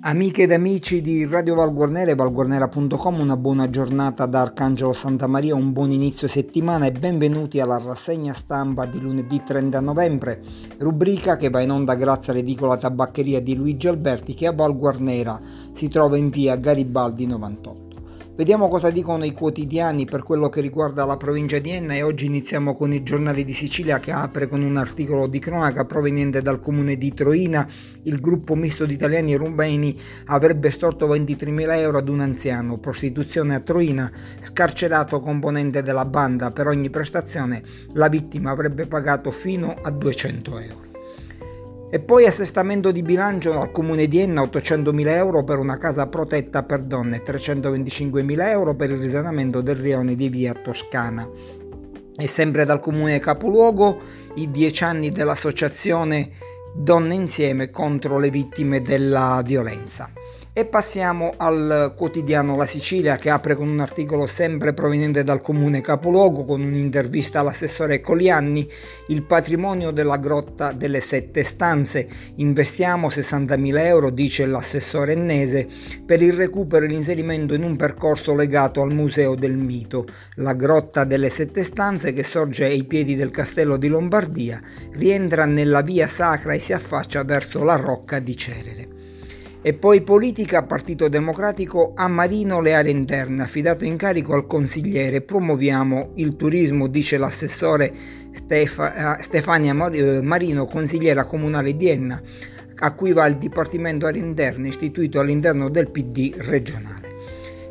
Amiche ed amici di Radio Valguarnera e valguarnera.com, una buona giornata da Arcangelo Santa Maria, un buon inizio settimana e benvenuti alla rassegna stampa di lunedì 30 novembre, rubrica che va in onda grazie all'edicola tabaccheria di Luigi Alberti che a Valguarnera si trova in via Garibaldi 98. Vediamo cosa dicono i quotidiani per quello che riguarda la provincia di Enna e oggi iniziamo con il giornale di Sicilia che apre con un articolo di cronaca proveniente dal comune di Troina. Il gruppo misto di italiani e rumeni avrebbe storto 23.000 euro ad un anziano, prostituzione a Troina, scarcerato componente della banda. Per ogni prestazione la vittima avrebbe pagato fino a 200 euro. E poi assestamento di bilancio al comune di Enna 800.000 euro per una casa protetta per donne e 325.000 euro per il risanamento del rione di via Toscana. E sempre dal comune capoluogo i dieci anni dell'associazione Donne Insieme contro le vittime della violenza. E passiamo al quotidiano La Sicilia che apre con un articolo sempre proveniente dal comune capoluogo con un'intervista all'assessore Colianni, il patrimonio della grotta delle sette stanze. Investiamo 60.000 euro, dice l'assessore ennese, per il recupero e l'inserimento in un percorso legato al Museo del Mito. La grotta delle sette stanze che sorge ai piedi del castello di Lombardia rientra nella via sacra e si affaccia verso la rocca di Cerere. E poi politica, Partito Democratico, a Marino le aree interne, affidato incarico al consigliere, promuoviamo il turismo, dice l'assessore Stefa, eh, Stefania eh, Marino, consigliera comunale di Enna, a cui va il Dipartimento aree interne istituito all'interno del PD regionale.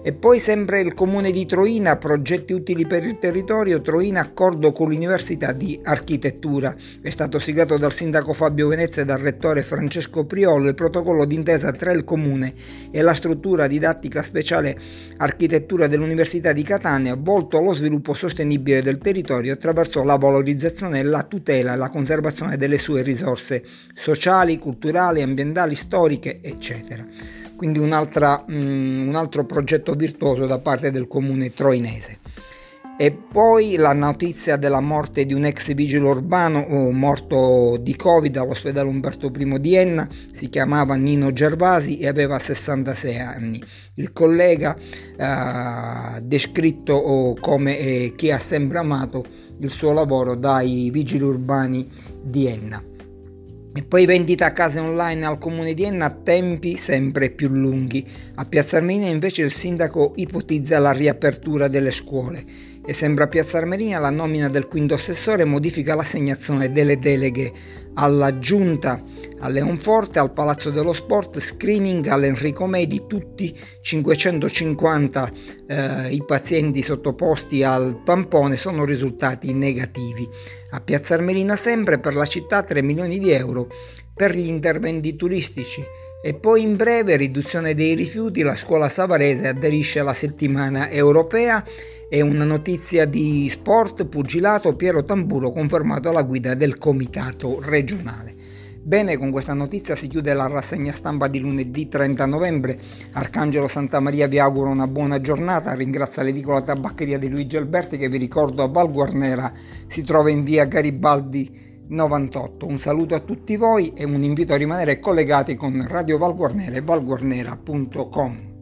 E poi sempre il comune di Troina, progetti utili per il territorio, Troina accordo con l'Università di Architettura. È stato siglato dal sindaco Fabio Venezia e dal rettore Francesco Priolo il protocollo d'intesa tra il comune e la struttura didattica speciale Architettura dell'Università di Catania volto allo sviluppo sostenibile del territorio attraverso la valorizzazione, la tutela e la conservazione delle sue risorse sociali, culturali, ambientali, storiche, eccetera quindi un altro progetto virtuoso da parte del comune troinese. E poi la notizia della morte di un ex vigile urbano morto di Covid all'ospedale Umberto I di Enna, si chiamava Nino Gervasi e aveva 66 anni. Il collega eh, descritto come eh, chi ha sempre amato il suo lavoro dai vigili urbani di Enna. E poi vendita a case online al comune di Enna a tempi sempre più lunghi. A Piazza Armenia invece il sindaco ipotizza la riapertura delle scuole e sembra a Piazza Armenia la nomina del quinto assessore modifica l'assegnazione delle deleghe alla giunta a Leonforte, al Palazzo dello Sport, screening all'Enrico Medi, tutti 550 eh, i pazienti sottoposti al tampone sono risultati negativi. A Piazza Armerina sempre per la città 3 milioni di euro per gli interventi turistici. E poi in breve riduzione dei rifiuti, la scuola savarese aderisce alla settimana europea e una notizia di sport, pugilato, Piero Tamburo confermato alla guida del comitato regionale. Bene, con questa notizia si chiude la rassegna stampa di lunedì 30 novembre. Arcangelo Santa Maria vi auguro una buona giornata. Ringrazio l'edicola tabaccheria di Luigi Alberti che vi ricordo a Val Guarnera si trova in via Garibaldi 98. Un saluto a tutti voi e un invito a rimanere collegati con Radio Val Guarnera e valguarnera.com.